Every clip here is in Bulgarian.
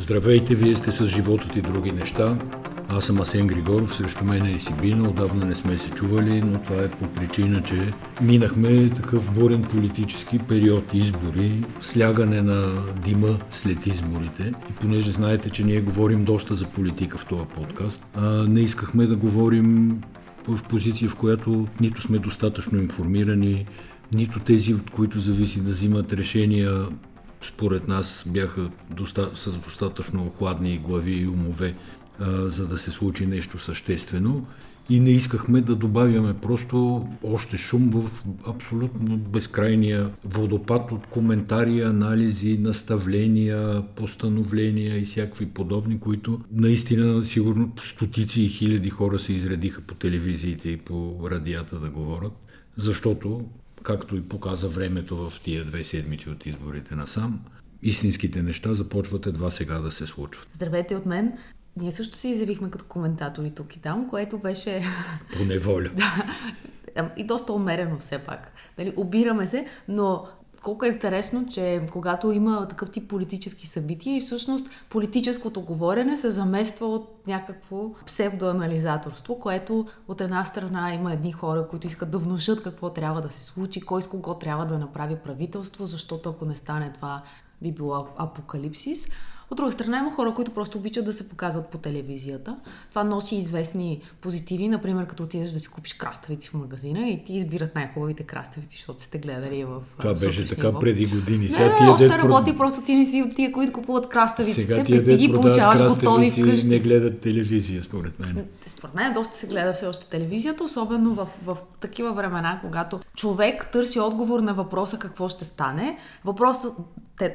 Здравейте, вие сте с животът и други неща. Аз съм Асен Григоров, срещу мен е Сибина, отдавна не сме се чували, но това е по причина, че минахме такъв бурен политически период, избори, слягане на дима след изборите. И понеже знаете, че ние говорим доста за политика в този подкаст, не искахме да говорим в позиция, в която нито сме достатъчно информирани, нито тези, от които зависи да взимат решения, според нас бяха доста, с достатъчно хладни глави и умове, а, за да се случи нещо съществено. И не искахме да добавяме просто още шум в абсолютно безкрайния водопад от коментари, анализи, наставления, постановления и всякакви подобни, които наистина сигурно стотици и хиляди хора се изредиха по телевизиите и по радията да говорят, защото както и показа времето в тия две седмици от изборите насам, истинските неща започват едва сега да се случват. Здравейте от мен. Ние също се изявихме като коментатори тук и там, което беше... По неволя. да. И доста умерено все пак. Дали, обираме се, но колко е интересно, че когато има такъв тип политически събития и всъщност политическото говорене се замества от някакво псевдоанализаторство, което от една страна има едни хора, които искат да внушат какво трябва да се случи, кой с кого трябва да направи правителство, защото ако не стане това би било апокалипсис. От друга страна има хора, които просто обичат да се показват по телевизията. Това носи известни позитиви, например като отидеш да си купиш краставици в магазина и ти избират най-хубавите краставици, защото сте гледали в Това беше така преди години. Сега не, не, още дед работи, просто ти не си от тия, които купуват краставиците, Сега тия ти ги получаваш готови вкъщи. не гледат телевизия, според мен. Според мен доста се гледа все още телевизията, особено в, в такива времена, когато човек търси отговор на въпроса какво ще стане. Въпросът те,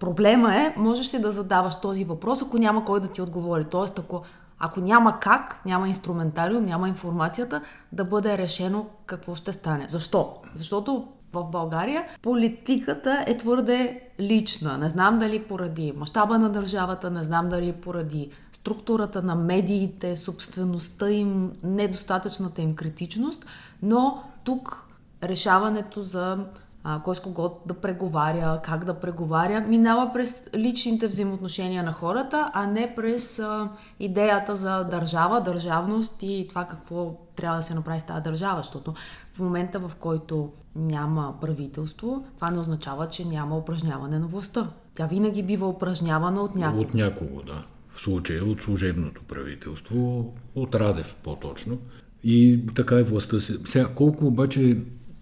проблема е, можеш ли да задаваш този въпрос, ако няма кой да ти отговори. Тоест, ако, ако няма как, няма инструментариум, няма информацията, да бъде решено какво ще стане. Защо? Защото в България политиката е твърде лична. Не знам дали поради мащаба на държавата, не знам дали поради структурата на медиите, собствеността им, недостатъчната им критичност, но тук решаването за а, кой с кого да преговаря, как да преговаря, минава през личните взаимоотношения на хората, а не през а, идеята за държава, държавност и това какво трябва да се направи с тази държава, защото в момента в който няма правителство, това не означава, че няма упражняване на властта. Тя винаги бива упражнявана от някого. От някого, да. В случая от служебното правителство, от Радев по-точно. И така е властта се. Сега, колко обаче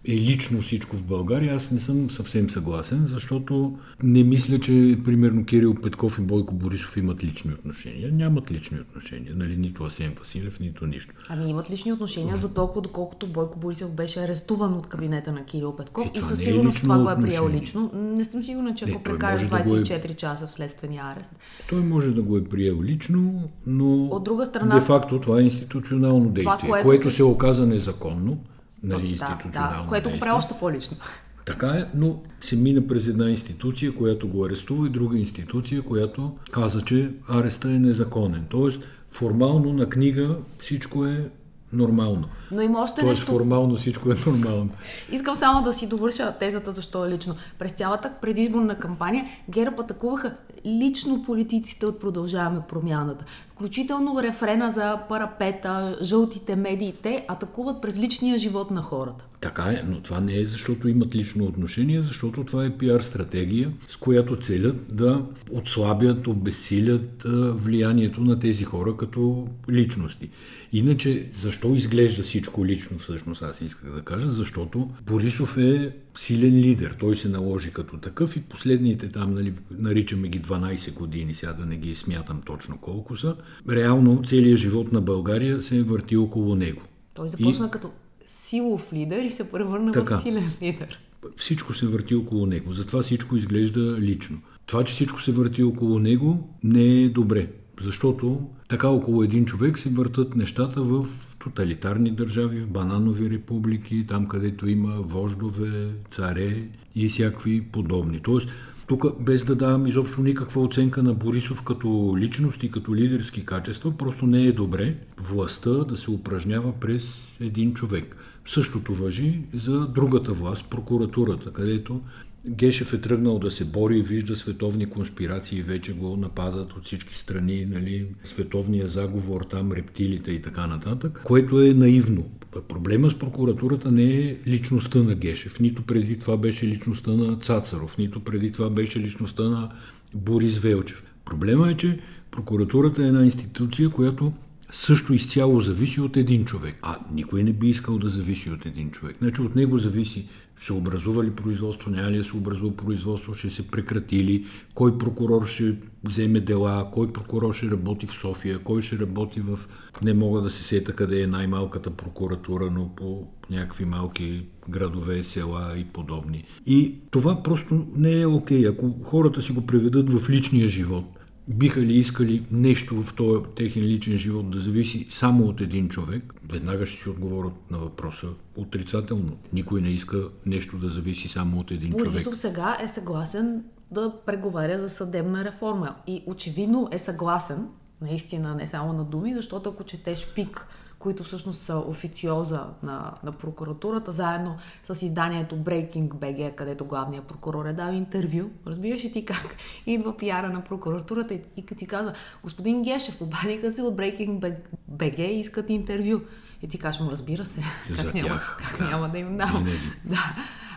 е лично всичко в България, аз не съм съвсем съгласен, защото не мисля, че примерно Кирил Петков и Бойко Борисов имат лични отношения. Нямат лични отношения, нали, нито Асен Василев, нито нищо. Ами имат лични отношения до толкова, доколкото Бойко Борисов беше арестуван от кабинета на Кирил Петков е, и със е сигурност е това го е приел лично. Не съм сигурна, че ако прекараш 24 да е... часа в следствения арест. Той може да го е приел лично, но от друга страна, де-факто това е институционално действие, това, което, се оказа незаконно нали, институционално да, да, което го прави още по-лично. Така е, но се мина през една институция, която го арестува и друга институция, която каза, че ареста е незаконен. Тоест, формално на книга всичко е нормално. Но има още Тоест, нещо... формално всичко е нормално. Искам само да си довърша тезата, защо е лично. През цялата предизборна кампания ГЕРБ атакуваха лично политиците от Продължаваме промяната. Включително рефрена за парапета, жълтите медии, те атакуват през личния живот на хората. Така е, но това не е защото имат лично отношение, защото това е пиар стратегия, с която целят да отслабят, обесилят влиянието на тези хора като личности. Иначе, защо изглежда всичко лично, всъщност аз исках да кажа, защото Борисов е силен лидер. Той се наложи като такъв и последните там, нали, наричаме ги 12 години, сега да не ги смятам точно колко са, реално целият живот на България се върти около него. Той започна и... като силов лидер и се превърна така, в силен лидер. Всичко се върти около него, затова всичко изглежда лично. Това, че всичко се върти около него, не е добре, защото така около един човек се въртат нещата в тоталитарни държави, в бананови републики, там където има вождове, царе и всякакви подобни. Тоест, тук, без да давам изобщо никаква оценка на Борисов като личност и като лидерски качества, просто не е добре властта да се упражнява през един човек. Същото въжи за другата власт, прокуратурата, където Гешев е тръгнал да се бори и вижда световни конспирации, вече го нападат от всички страни, нали, световния заговор, там рептилите и така нататък, което е наивно. Проблема с прокуратурата не е личността на Гешев, нито преди това беше личността на Цацаров, нито преди това беше личността на Борис Велчев. Проблема е, че прокуратурата е една институция, която също изцяло зависи от един човек. А никой не би искал да зависи от един човек. Значи от него зависи ще образува ли производство, няма ли да се образува производство, ще се прекрати ли, кой прокурор ще вземе дела, кой прокурор ще работи в София, кой ще работи в... Не мога да се сета къде е най-малката прокуратура, но по някакви малки градове, села и подобни. И това просто не е окей. Okay. Ако хората си го приведат в личния живот, биха ли искали нещо в този техен личен живот да зависи само от един човек, веднага ще си отговорят на въпроса отрицателно. Никой не иска нещо да зависи само от един Борисов човек. Борисов сега е съгласен да преговаря за съдебна реформа. И очевидно е съгласен, наистина, не само на думи, защото ако четеш ПИК които всъщност са официоза на, на прокуратурата, заедно с изданието Breaking BG, където главният прокурор е дал интервю. Разбираш ли ти как идва пиара на прокуратурата и, и ти казва, господин Гешев, обадиха се от Breaking BG и искат интервю. И ти кажеш, му разбира се. За как тях, няма, как да. няма да им дам. Да.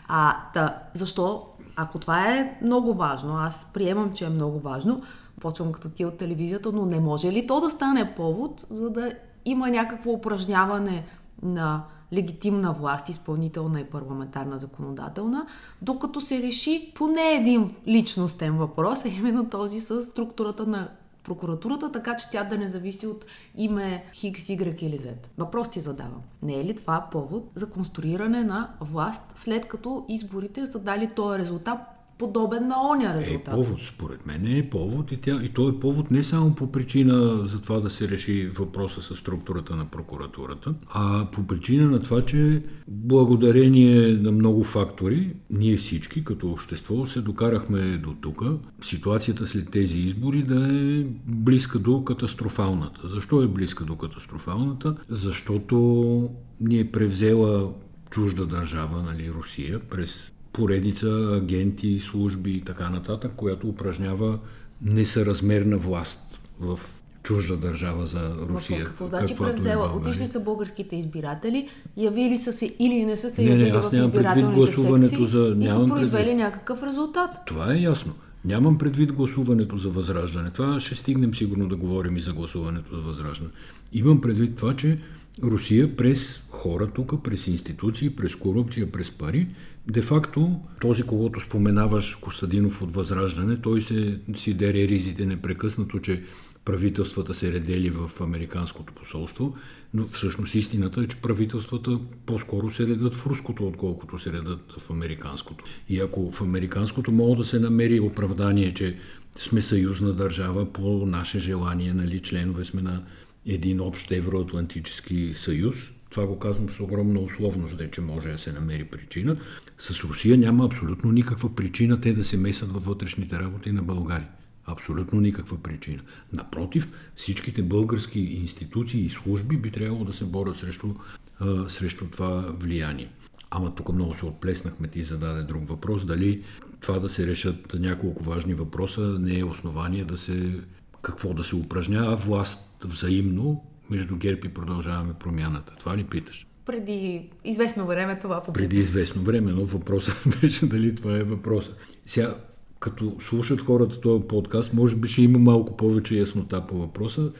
А, та, защо? Ако това е много важно, аз приемам, че е много важно, почвам като ти от телевизията, но не може ли то да стане повод, за да има някакво упражняване на легитимна власт, изпълнителна и парламентарна законодателна, докато се реши поне един личностен въпрос, а именно този с структурата на прокуратурата, така че тя да не зависи от име Хикс, Y или Z. Въпрос ти задавам. Не е ли това повод за конструиране на власт, след като изборите са дали този резултат подобен на оня резултат. Е повод, според мен е повод и, тя, и то е повод не само по причина за това да се реши въпроса с структурата на прокуратурата, а по причина на това, че благодарение на много фактори, ние всички като общество се докарахме до тук, ситуацията след тези избори да е близка до катастрофалната. Защо е близка до катастрофалната? Защото ни е превзела чужда държава, нали, Русия, през поредица агенти, служби и така нататък, която упражнява несъразмерна власт в чужда държава за Русия. Какво значи превзела? Е Отишли са българските избиратели, явили са се или не са се не, явили не, аз в избирателните гласуването секции за... и са произвели предвид. някакъв резултат. Това е ясно. Нямам предвид гласуването за възраждане. Това ще стигнем сигурно да говорим и за гласуването за възраждане. Имам предвид това, че Русия през хора тук, през институции, през корупция, през пари, де-факто този, когато споменаваш Костадинов от Възраждане, той се си дере ризите непрекъснато, че правителствата се редели в Американското посолство, но всъщност истината е, че правителствата по-скоро се редат в руското, отколкото се редат в американското. И ако в американското мога да се намери оправдание, че сме съюзна държава по наше желание, нали, членове сме на един общ евроатлантически съюз, това го казвам с огромна условност, де, че може да се намери причина. С Русия няма абсолютно никаква причина те да се месят във вътрешните работи на България. Абсолютно никаква причина. Напротив, всичките български институции и служби би трябвало да се борят срещу, а, срещу това влияние. Ама тук много се отплеснахме, ти зададе друг въпрос, дали това да се решат няколко важни въпроса не е основание да се какво да се упражнява власт взаимно между ГЕРБ и продължаваме промяната. Това ли питаш? Преди известно време това по Преди известно време, но въпросът беше дали това е въпроса. Сега, като слушат хората този подкаст, може би ще има малко повече яснота по въпроса.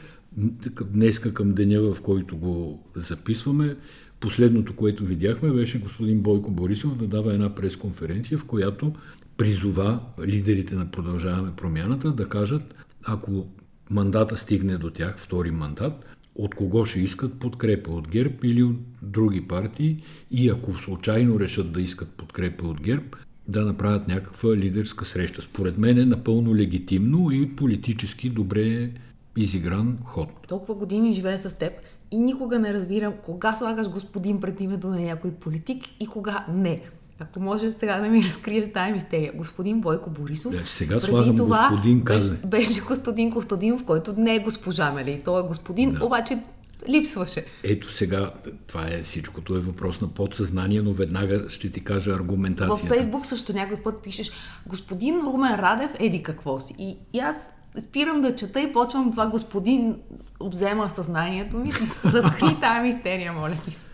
Днеска към деня, в който го записваме, последното, което видяхме, беше господин Бойко Борисов да дава една пресконференция, в която призова лидерите на Продължаваме промяната да кажат, ако мандата стигне до тях, втори мандат, от кого ще искат подкрепа, от ГЕРБ или от други партии и ако случайно решат да искат подкрепа от ГЕРБ, да направят някаква лидерска среща. Според мен е напълно легитимно и политически добре изигран ход. Толкова години живея с теб и никога не разбирам кога слагаш господин пред името на някой политик и кога не. Ако може сега да ми разкриеш тази мистерия. Господин Бойко Борисов. Да, сега слагам това господин каза. Беше, беше Костадин Костадинов, който не е госпожа, нали? Той е господин, Да. обаче липсваше. Ето сега, това е всичкото е въпрос на подсъзнание, но веднага ще ти кажа аргументацията. В Фейсбук също някой път пишеш господин Румен Радев, еди какво си. И, и аз спирам да чета и почвам това господин обзема съзнанието ми. Разкри тази мистерия, моля ти се.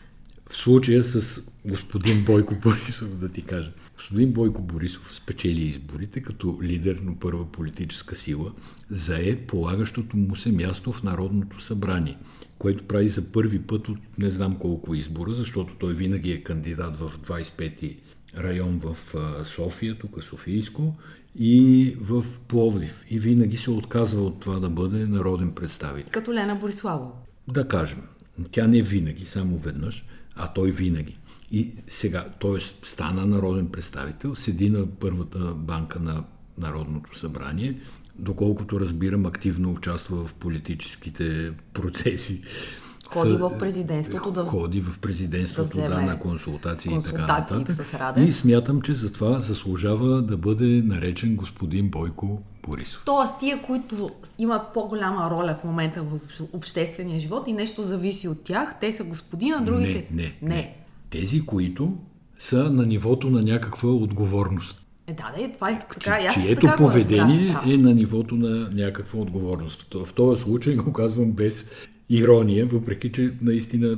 В случая с господин Бойко Борисов, да ти кажа. Господин Бойко Борисов спечели изборите като лидер на първа политическа сила, зае полагащото му се място в Народното събрание, което прави за първи път от не знам колко избора, защото той винаги е кандидат в 25-ти район в София, тук Софийско, и в Пловдив. И винаги се отказва от това да бъде народен представител. Като Лена Бориславова. Да кажем. Тя не винаги, само веднъж, а той винаги. И сега, т.е. стана народен представител, седи на първата банка на Народното събрание, доколкото разбирам, активно участва в политическите процеси. Ходи в президентството да Ходи в президентството, да, да на консултации, консултации и така нататък. И смятам, че за това заслужава да бъде наречен господин Бойко Борисов. Тоест, тия, които имат по-голяма роля в момента в обществения живот и нещо зависи от тях, те са господина, другите... Не, не, не. не. Тези, които са на нивото на някаква отговорност. Е, да, да, това е така. Чи, чието така поведение да, е на нивото на някаква отговорност. В този случай го казвам без ирония, въпреки че наистина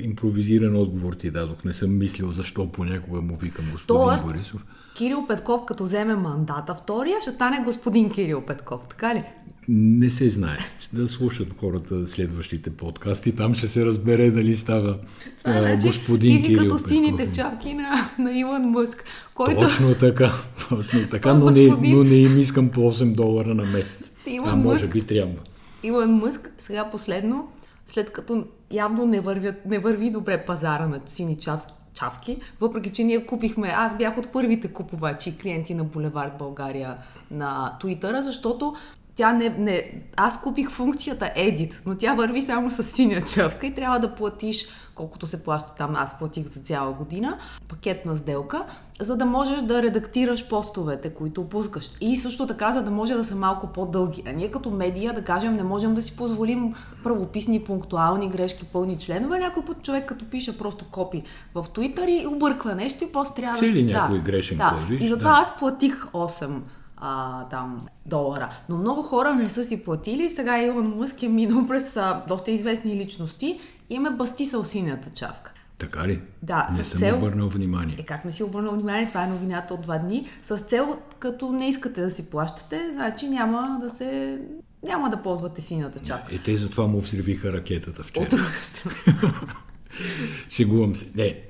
импровизиран отговор ти дадох. Не съм мислил защо понякога му викам господин Тоест, Борисов. Кирил Петков, като вземе мандата втория, ще стане господин Кирил Петков, така ли? Не се знае. Да слушат хората следващите подкасти. Там ще се разбере дали става а, значи, господин Кирил като Петков. сините чапки на, на Илон Мъск. Който... Точно така. Точно така, но, господин... не, но не им искам по 8 долара на месец. Илон а може Мъск... би трябва. Илон Мъск сега последно, след като явно не, вървят, не върви добре пазара на сини чавски, чавки, въпреки че ние купихме, аз бях от първите купувачи клиенти на Булевард България на Туитъра, защото тя не, не... Аз купих функцията Edit, но тя върви само с синя чавка и трябва да платиш колкото се плаща там, аз платих за цяла година, пакетна сделка, за да можеш да редактираш постовете, които пускаш. И също така, за да може да са малко по-дълги. А ние като медия, да кажем, не можем да си позволим правописни, пунктуални грешки, пълни членове. Някой път човек като пише просто копи в Twitter и обърква нещо и после трябва Цели да... някой да, грешен да. клавиш, И затова да. аз платих 8 а, там долара. Но много хора не са си платили. Сега Илон Мъск е минал през а, доста известни личности и ме бастисал синята чавка. Така ли? Да, не с съм цел... обърнал внимание. Е, как не си обърнал внимание? Това е новината от два дни. С цел, като не искате да си плащате, значи няма да се... Няма да ползвате синята чавка. Е, те затова му взривиха ракетата вчера. От друга страна. Шегувам се. Не,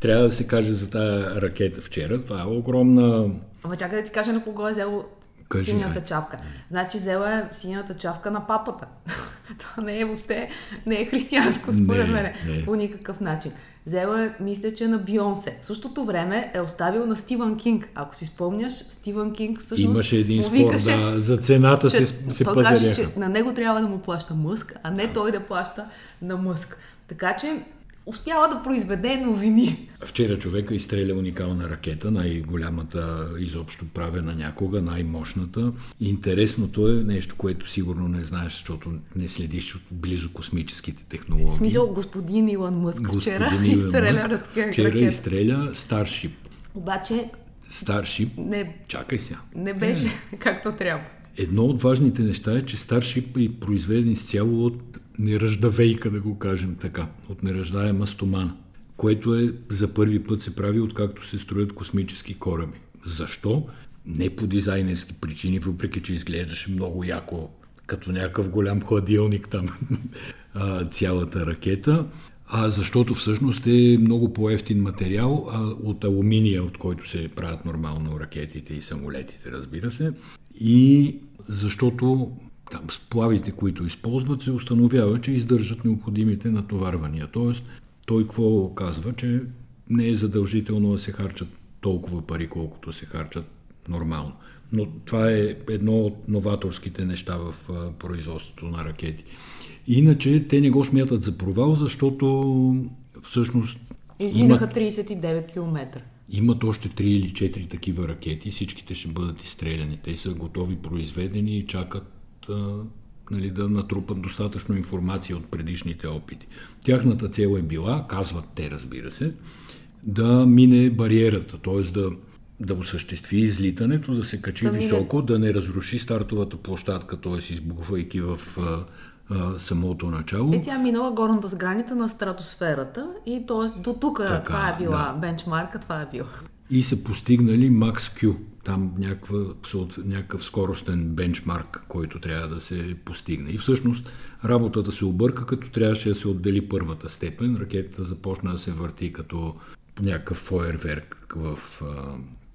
трябва да се каже за тази ракета вчера. Това е огромна... Ама чакай да ти кажа на кого е взел Кажи, синята ай. чавка. Значи взела е синята чавка на папата. Това не е въобще, не е християнско, според мен, не. по никакъв начин. Взела е, мисля, че на Бионсе. В същото време е оставил на Стивън Кинг. Ако си спомняш, Стивън Кинг всъщност Имаше един спор, викаше, да, за цената че, се, се той каже, пазаряха. че на него трябва да му плаща Мъск, а не той да плаща на Мъск. Така че успява да произведе новини. Вчера човека изстреля уникална ракета, най-голямата изобщо правена някога, най-мощната. Интересното е нещо, което сигурно не знаеш, защото не следиш от близо космическите технологии. В смисъл, господин Илон Мъск вчера Господин Илон изстреля Мъск ракета. Вчера изстреля Starship. Обаче Starship, не, чакай сега. не беше както трябва. Едно от важните неща е, че Starship е произведен изцяло от неръждавейка, да го кажем така, от неръждаема стомана, което е за първи път се прави, откакто се строят космически кораби. Защо? Не по дизайнерски причини, въпреки че изглеждаше много яко, като някакъв голям хладилник там цялата ракета, а защото всъщност е много по-ефтин материал а, от алуминия, от който се правят нормално ракетите и самолетите, разбира се. И защото там сплавите, които използват, се установява, че издържат необходимите натоварвания. Тоест, той какво казва, че не е задължително да се харчат толкова пари, колкото се харчат нормално. Но това е едно от новаторските неща в производството на ракети. Иначе те не го смятат за провал, защото всъщност Изминаха имат, 39 км. Имат още 3 или 4 такива ракети. Всичките ще бъдат изстреляни. Те са готови, произведени и чакат а, нали, да натрупат достатъчно информация от предишните опити. Тяхната цел е била, казват те, разбира се, да мине бариерата, т.е. да, да осъществи излитането, да се качи да високо, да не разруши стартовата площадка, т.е. избухвайки в а, самото начало. И тя минала горната граница на стратосферата и т.е. до тук това е била да. бенчмарка, това е била. И са постигнали Max Q, там някаква, някакъв скоростен бенчмарк, който трябва да се постигне. И всъщност работата се обърка, като трябваше да се отдели първата степен. Ракетата започна да се върти като някакъв фойерверк в а,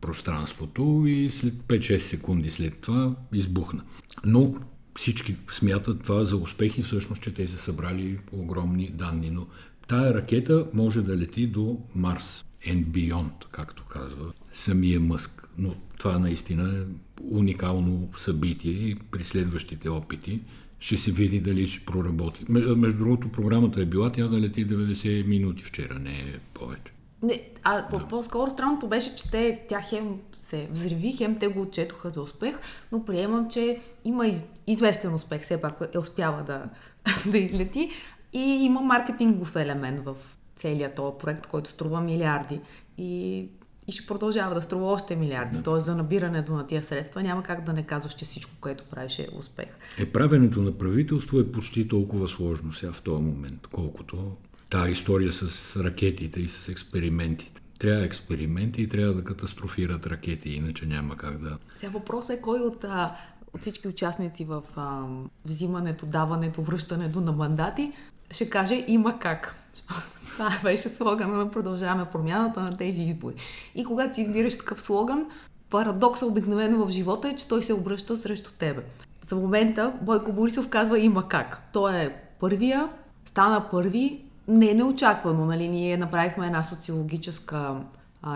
пространството и след 5-6 секунди след това избухна. Но всички смятат това за успехи, всъщност, че те са събрали огромни данни. Но тая ракета може да лети до Марс and beyond, както казва самия Мъск. Но това наистина е уникално събитие и при следващите опити ще се види дали ще проработи. Между другото, програмата е била тя да лети 90 минути вчера, не е повече. Не, а да. по-скоро странното беше, че те, тя хем се взриви, хем те го отчетоха за успех, но приемам, че има из, известен успех, все пак е успява да, да излети и има маркетингов елемент в целият този проект, който струва милиарди и, и ще продължава да струва още милиарди. Да. Тоест за набирането на тия средства няма как да не казваш, че всичко, което правиш е успех. Е, правенето на правителство е почти толкова сложно сега в този момент, колкото тази история с ракетите и с експериментите. Трябва експерименти и трябва да катастрофират ракети, иначе няма как да... Сега въпросът е кой от, а, от всички участници в а, взимането, даването, връщането на мандати ще каже има как. Това беше слогана на Продължаваме промяната на тези избори. И когато си избираш такъв слоган, парадокса обикновено в живота е, че той се обръща срещу тебе. За момента Бойко Борисов казва има как. Той е първия, стана първи, не е неочаквано. Нали? Ние направихме една социологическа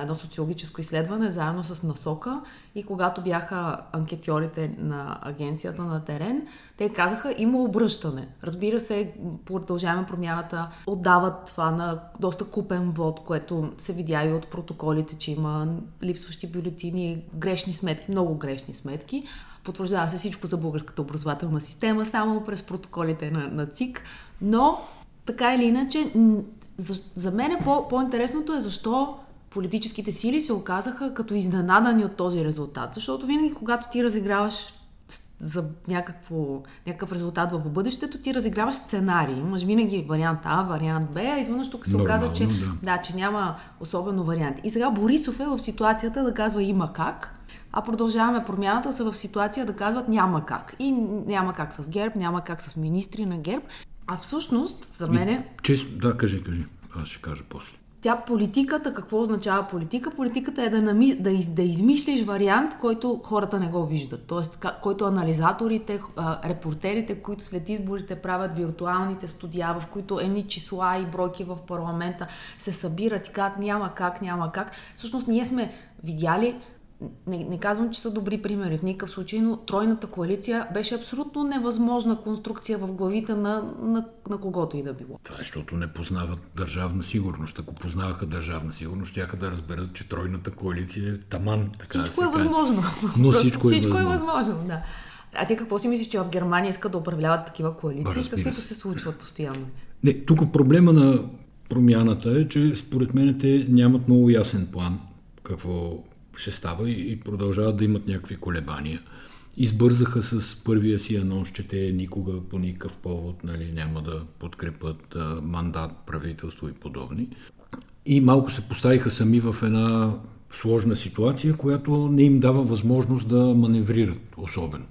едно социологическо изследване заедно с насока и когато бяха анкетьорите на агенцията на терен, те казаха има обръщане. Разбира се, продължаваме промяната, отдават това на доста купен вод, което се видя и от протоколите, че има липсващи бюлетини, грешни сметки, много грешни сметки. Потвърждава се всичко за българската образователна система, само през протоколите на, на ЦИК, но така или иначе, за, за мен е по, по-интересното е защо политическите сили се оказаха като изненадани от този резултат. Защото винаги, когато ти разиграваш за някакво, някакъв резултат в бъдещето, ти разиграваш сценарий. Имаш винаги вариант А, вариант Б, а изведнъж тук се Нормално, оказа, че, да. да, че няма особено вариант. И сега Борисов е в ситуацията да казва има как, а продължаваме промяната са в ситуация да казват няма как. И няма как с ГЕРБ, няма как с министри на ГЕРБ. А всъщност, за мен е... Да, кажи, кажи. Аз ще кажа после. Тя политиката, какво означава политика? Политиката е да, нами, да, из, да измислиш вариант, който хората не го виждат. Тоест, който анализаторите, репортерите, които след изборите правят виртуалните студия, в които едни числа и бройки в парламента се събират и казват няма как, няма как. Всъщност ние сме видяли не, не казвам, че са добри примери в никакъв случай, но тройната коалиция беше абсолютно невъзможна конструкция в главите на, на, на когото и да било. Това е, защото не познават държавна сигурност. Ако познаваха държавна сигурност, ще да разберат, че тройната коалиция е таман. Така всичко да е възможно. Но всичко, е, всичко е възможно. Да. А ти какво си мислиш, че в Германия искат да управляват такива коалиции, каквито се случват постоянно? Не, тук проблема на промяната е, че според мен те нямат много ясен план какво ще става и продължават да имат някакви колебания. Избързаха с първия си анонс, че те никога по никакъв повод нали, няма да подкрепят а, мандат, правителство и подобни. И малко се поставиха сами в една сложна ситуация, която не им дава възможност да маневрират особено.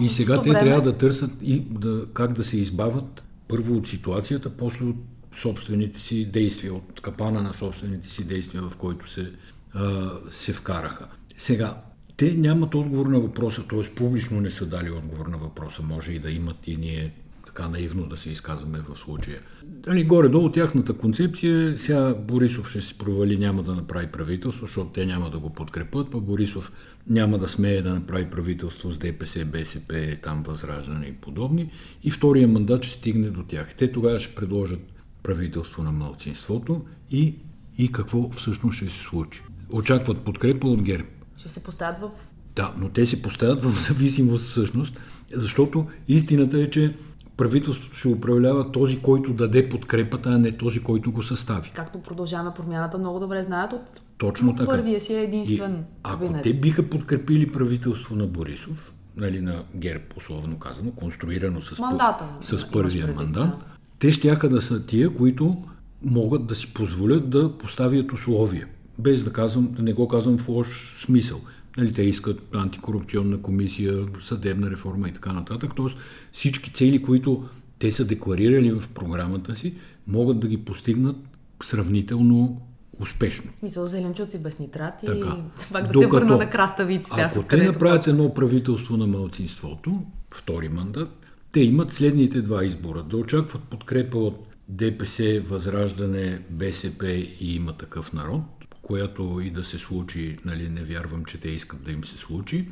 и сега те време... трябва да търсят и да, как да се избавят първо от ситуацията, после от собствените си действия, от капана на собствените си действия, в който се а, се вкараха. Сега, те нямат отговор на въпроса, т.е. публично не са дали отговор на въпроса. Може и да имат и ние така наивно да се изказваме в случая. Дали, горе-долу тяхната концепция, сега Борисов ще се провали, няма да направи правителство, защото те няма да го подкрепят, па Борисов няма да смее да направи правителство с ДПС, БСП, там Възраждане и подобни. И втория мандат ще стигне до тях. Те тогава ще предложат правителство на малцинството и, и какво всъщност ще се случи очакват подкрепа от ГЕРБ. Ще се поставят в Да, но те се поставят в зависимост всъщност, защото истината е, че правителството ще управлява този, който даде подкрепата, а не този, който го състави. Както продължаваме промяната, много добре знаят от Точно така. първия си е единствен И ако кабинет. те биха подкрепили правителство на Борисов, нали, на ГЕРБ, условно казано, конструирано с, мандата, с имаш първия предвид, мандат, да. те щяха да са тия, които могат да си позволят да поставят условия. Без да казвам, не го казвам в лош смисъл. Нали, те искат антикорупционна комисия, съдебна реформа и така нататък. Тоест всички цели, които те са декларирали в програмата си, могат да ги постигнат сравнително успешно. В смисъл зеленчуци без нитрати Така. и пак да се върна на краставиците. Ако те направят едно правителство на малцинството, втори мандат, те имат следните два избора. Да очакват подкрепа от ДПС, Възраждане, БСП и има такъв народ, която и да се случи, нали, не вярвам, че те искат да им се случи,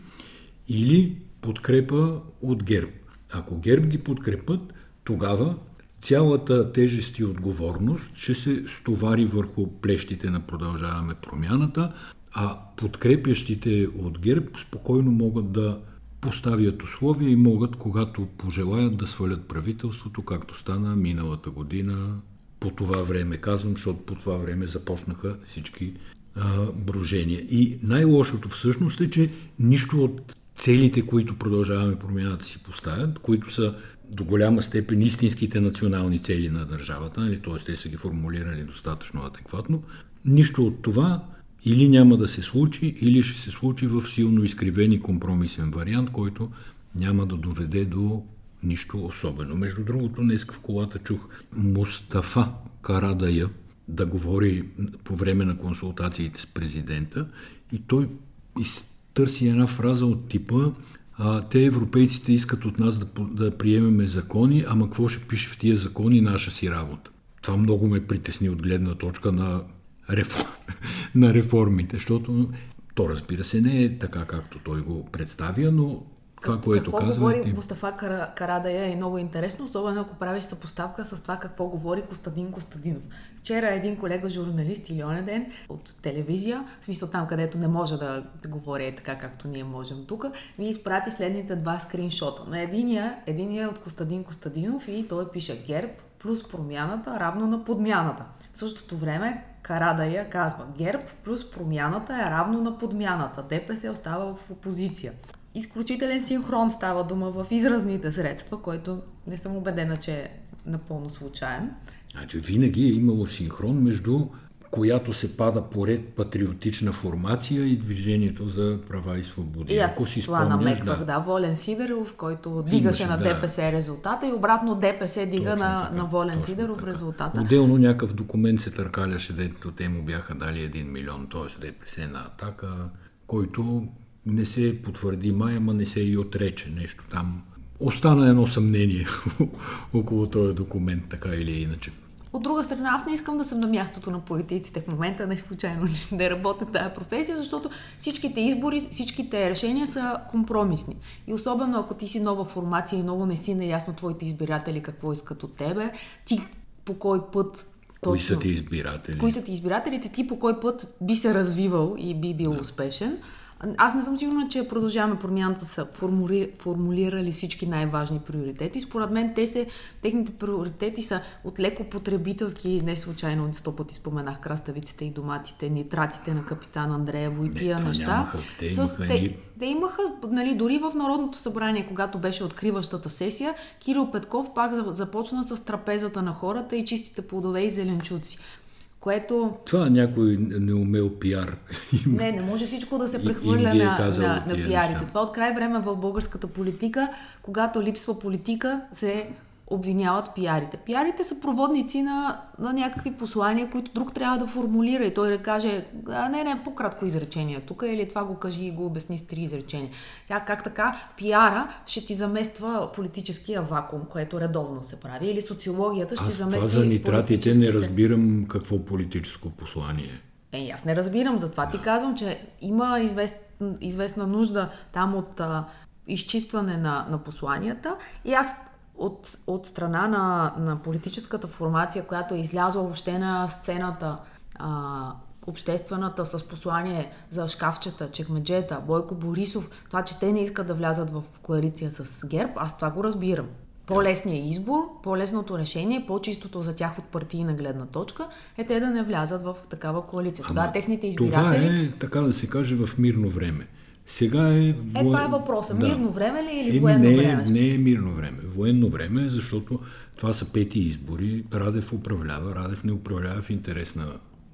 или подкрепа от ГЕРБ. Ако ГЕРБ ги подкрепят, тогава цялата тежест и отговорност ще се стовари върху плещите на Продължаваме промяната, а подкрепящите от ГЕРБ спокойно могат да поставят условия и могат, когато пожелаят да свалят правителството, както стана миналата година. По това време, казвам, защото по това време започнаха всички а, брожения. И най-лошото всъщност е, че нищо от целите, които продължаваме промяната си поставят, които са до голяма степен истинските национални цели на държавата, нали? т.е. те са ги формулирали достатъчно адекватно, нищо от това или няма да се случи, или ще се случи в силно изкривен и компромисен вариант, който няма да доведе до нищо особено. Между другото, днес в колата чух Мустафа Карадая да говори по време на консултациите с президента и той изтърси една фраза от типа а, те европейците искат от нас да, да приемеме закони, ама какво ще пише в тия закони наша си работа. Това много ме притесни от гледна точка на, реформ, на реформите, защото то разбира се не е така както той го представя, но това, което какво казва... говори е... Мустафа Кара- Карадая е много интересно, особено ако правиш съпоставка с това какво говори Костадин Костадинов. Вчера един колега журналист или оня ден от телевизия, в смисъл там, където не може да говори е така, както ние можем тук, ми изпрати следните два скриншота. На единия, единия е от Костадин Костадинов и той пише ГЕРБ плюс промяната равно на подмяната. В същото време Карадая казва ГЕРБ плюс промяната е равно на подмяната. ДПС остава в опозиция изключителен синхрон става дума в изразните средства, който не съм убедена, че е напълно случайен. Значи, винаги е имало синхрон между която се пада поред патриотична формация и движението за права и свободи. И аз Ако си това спомняш, намеквах, да. да. Волен Сидеров, който дигаше Имаше, на да. ДПС резултата и обратно ДПС дига Точно на, така, на Волен точно Сидеров така. резултата. Отделно някакъв документ се търкаляше, дето те му бяха дали 1 милион, т.е. ДПС на атака, който не се потвърди май, ама не се и отрече нещо там. Остана едно съмнение около този документ, така или иначе. От друга страна, аз не искам да съм на мястото на политиците в момента, не случайно не работя тая професия, защото всичките избори, всичките решения са компромисни. И особено ако ти си нова формация и много не си наясно твоите избиратели какво искат от тебе, ти по кой път Кои точно, са ти избиратели? кои са ти избирателите, ти по кой път би се развивал и би бил да. успешен. Аз не съм сигурна, че продължаваме промяната са формули, формулирали всички най-важни приоритети. Според мен те се, техните приоритети са от леко потребителски, не случайно сто пъти споменах краставиците и доматите, нитратите на капитан Андреево и тия неща. нямаха. Те имаха те, те имаха, нали, дори в Народното събрание, когато беше откриващата сесия, Кирил Петков пак за- започна с трапезата на хората и чистите плодове и зеленчуци. Което Това някой неумел пиар. не, не може всичко да се прехвърля е на, на, на пиарите. неща. Това от край време в българската политика, когато липсва политика, се обвиняват пиарите. Пиарите са проводници на, на някакви послания, които друг трябва да формулира и той да каже, а, не, не, по-кратко изречение тук или това го кажи и го обясни с три изречения. Сега как така пиара ще ти замества политическия вакуум, което редовно се прави, или социологията ще Аз замести това за нитратите не разбирам какво политическо послание. Е, аз не разбирам, затова ти казвам, че има извест, известна нужда там от а, изчистване на, на посланията и аз от, от страна на, на политическата формация, която е излязла въобще на сцената а, обществената с послание за шкафчета, чекмеджета, Бойко Борисов, това, че те не искат да влязат в коалиция с ГЕРБ, аз това го разбирам. По-лесният избор, по-лесното решение, по-чистото за тях от партийна гледна точка е те да не влязат в такава коалиция. Тогава техните избиратели... Това е, така да се каже, в мирно време. Сега е... Во... Е, това е въпроса. Да. Мирно време ли или е, военно не, време? Не е мирно време. Военно време, защото това са пети избори. Радев управлява. Радев не управлява в интерес на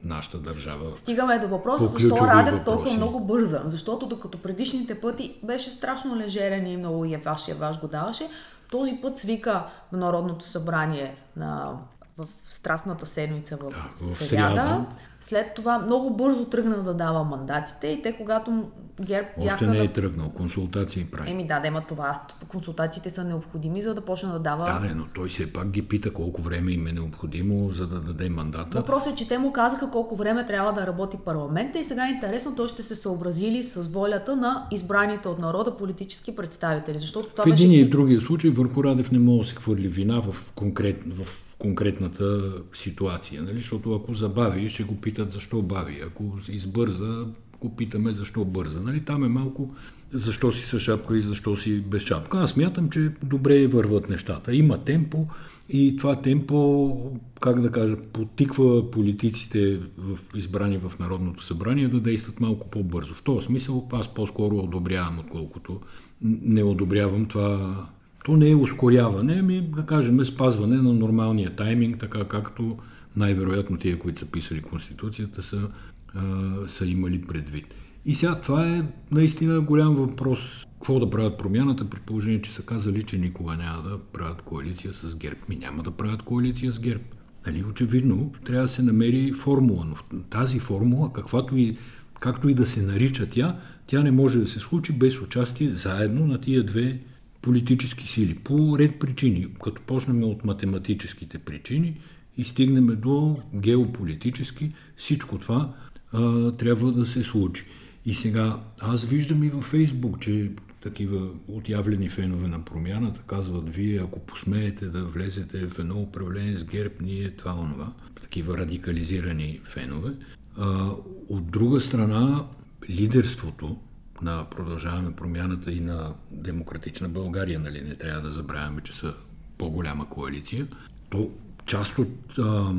нашата държава. Стигаме до въпроса, защо Радев въпроси. толкова много бърза. Защото докато предишните пъти беше страшно лежерен и много еваш, еваш го даваше, този път свика в Народното събрание на, в Страстната седмица в, да, в сряда. След това много бързо тръгна да дава мандатите и те, когато ГЕРБ Още не е да... тръгнал, консултации прави. Еми да, да има това. Консултациите са необходими, за да почне да дава... Да, не, но той все пак ги пита колко време им е необходимо, за да даде мандата. Въпросът е, че те му казаха колко време трябва да работи парламента и сега е интересно, той ще се съобразили с волята на избраните от народа политически представители. Защото това в един беше... и в другия случай върху Радев не може да се хвърли вина в, конкрет, в конкретната ситуация. Нали? Защото ако забави, ще го питат защо бави. Ако избърза, го питаме защо бърза. Нали? Там е малко защо си с шапка и защо си без шапка. Аз мятам, че добре върват нещата. Има темпо и това темпо, как да кажа, потиква политиците в, избрани в Народното събрание да действат малко по-бързо. В този смисъл аз по-скоро одобрявам, отколкото не одобрявам това то не е ускоряване, ами да кажем спазване на нормалния тайминг, така както най-вероятно тия, които са писали Конституцията, са, а, са имали предвид. И сега това е наистина голям въпрос. Какво да правят промяната, при положение, че са казали, че никога няма да правят коалиция с ГЕРБ. Ми няма да правят коалиция с ГЕРБ. Нали, очевидно, трябва да се намери формула. Но тази формула, каквато и, както и да се нарича тя, тя не може да се случи без участие заедно на тия две политически сили по ред причини, като почнем от математическите причини и стигнем до геополитически, всичко това а, трябва да се случи. И сега аз виждам и във Фейсбук, че такива отявлени фенове на промяната казват, вие ако посмеете да влезете в едно управление с ГЕРБ, ние това, онова. Такива радикализирани фенове. А, от друга страна, лидерството, на Продължаваме промяната и на Демократична България, нали, не трябва да забравяме, че са по-голяма коалиция, то част от а,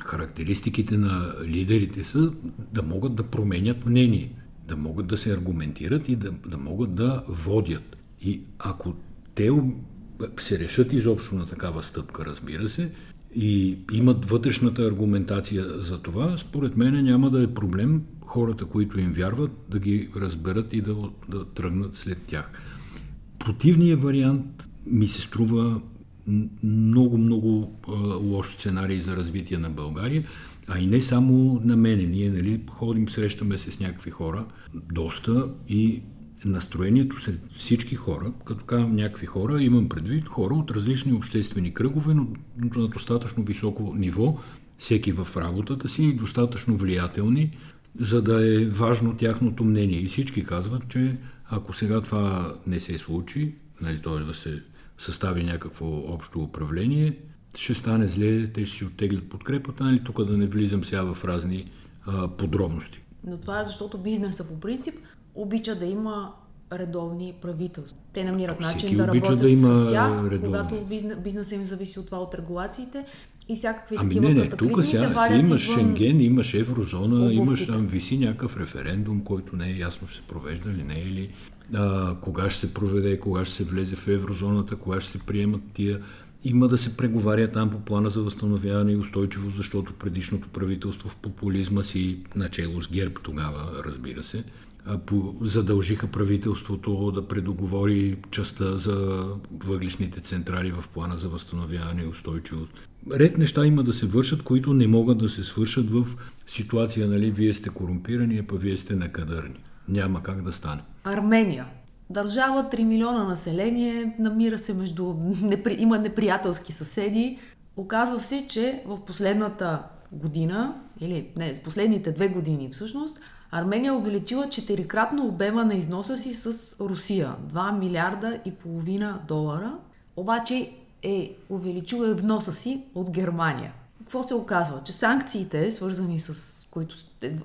характеристиките на лидерите са да могат да променят мнение, да могат да се аргументират и да, да могат да водят. И ако те се решат изобщо на такава стъпка, разбира се, и имат вътрешната аргументация за това, според мен няма да е проблем хората, които им вярват, да ги разберат и да, да тръгнат след тях. Противният вариант ми се струва много, много лош сценарий за развитие на България, а и не само на мене. Ние нали, ходим, срещаме се с някакви хора, доста и настроението сред всички хора, като казвам някакви хора, имам предвид хора от различни обществени кръгове, но на достатъчно високо ниво, всеки в работата си достатъчно влиятелни, за да е важно тяхното мнение. И всички казват, че ако сега това не се случи, нали, т.е. да се състави някакво общо управление, ще стане зле, те ще си оттеглят подкрепата, нали, тук да не влизам сега в разни а, подробности. Но това е защото бизнеса по принцип обича да има редовни правителства. Те намират начин да работят да има с тях, редовни. когато бизнесът им зависи от това от регулациите и всякакви ами такива не, не, тук сега ти имаш извън... Шенген, имаш еврозона, обувките. имаш там виси някакъв референдум, който не е ясно ще се провежда ли не е ли, а, кога ще се проведе, кога ще се влезе в еврозоната, кога ще се приемат тия има да се преговаря там по плана за възстановяване и устойчивост, защото предишното правителство в популизма си, начало с ГЕРБ тогава, разбира се, задължиха правителството да предоговори частта за въглишните централи в плана за възстановяване и устойчивост. Ред неща има да се вършат, които не могат да се свършат в ситуация, нали, вие сте корумпирани, а вие сте накадърни. Няма как да стане. Армения. Държава 3 милиона население, намира се между... Има неприятелски съседи. Оказва се, че в последната година, или не, с последните две години всъщност, Армения увеличила четирикратно обема на износа си с Русия. 2 милиарда и половина долара. Обаче е увеличила вноса си от Германия. какво се оказва? Че санкциите, свързани с които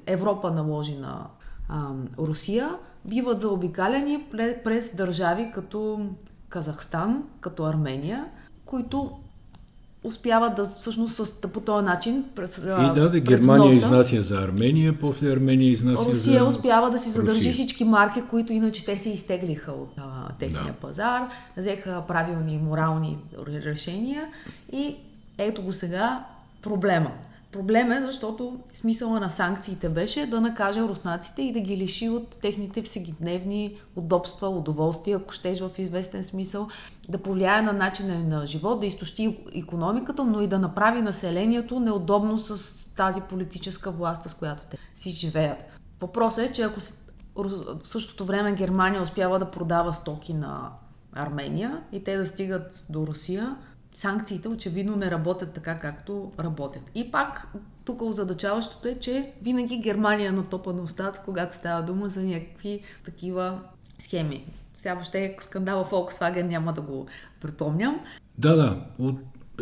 Европа наложи на а, Русия, биват заобикаляни през държави като Казахстан, като Армения, които успяват да всъщност по този начин през, и да, да Германия носа, изнася за Армения, после Армения изнася Русия за успява да си задържи Русия. всички марки, които иначе те се изтеглиха от а, техния да. пазар, взеха правилни морални решения и ето го сега проблема. Проблем е, защото смисъла на санкциите беше да накаже руснаците и да ги лиши от техните всекидневни удобства, удоволствия, ако щеш в известен смисъл, да повлияе на начина на живот, да изтощи економиката, но и да направи населението неудобно с тази политическа власт, с която те си живеят. Въпросът е, че ако в същото време Германия успява да продава стоки на Армения и те да стигат до Русия, санкциите очевидно не работят така, както работят. И пак, тук озадачаващото е, че винаги Германия на топа на устата, когато става дума за някакви такива схеми. Сега въобще скандала Volkswagen няма да го припомням. Да, да. От...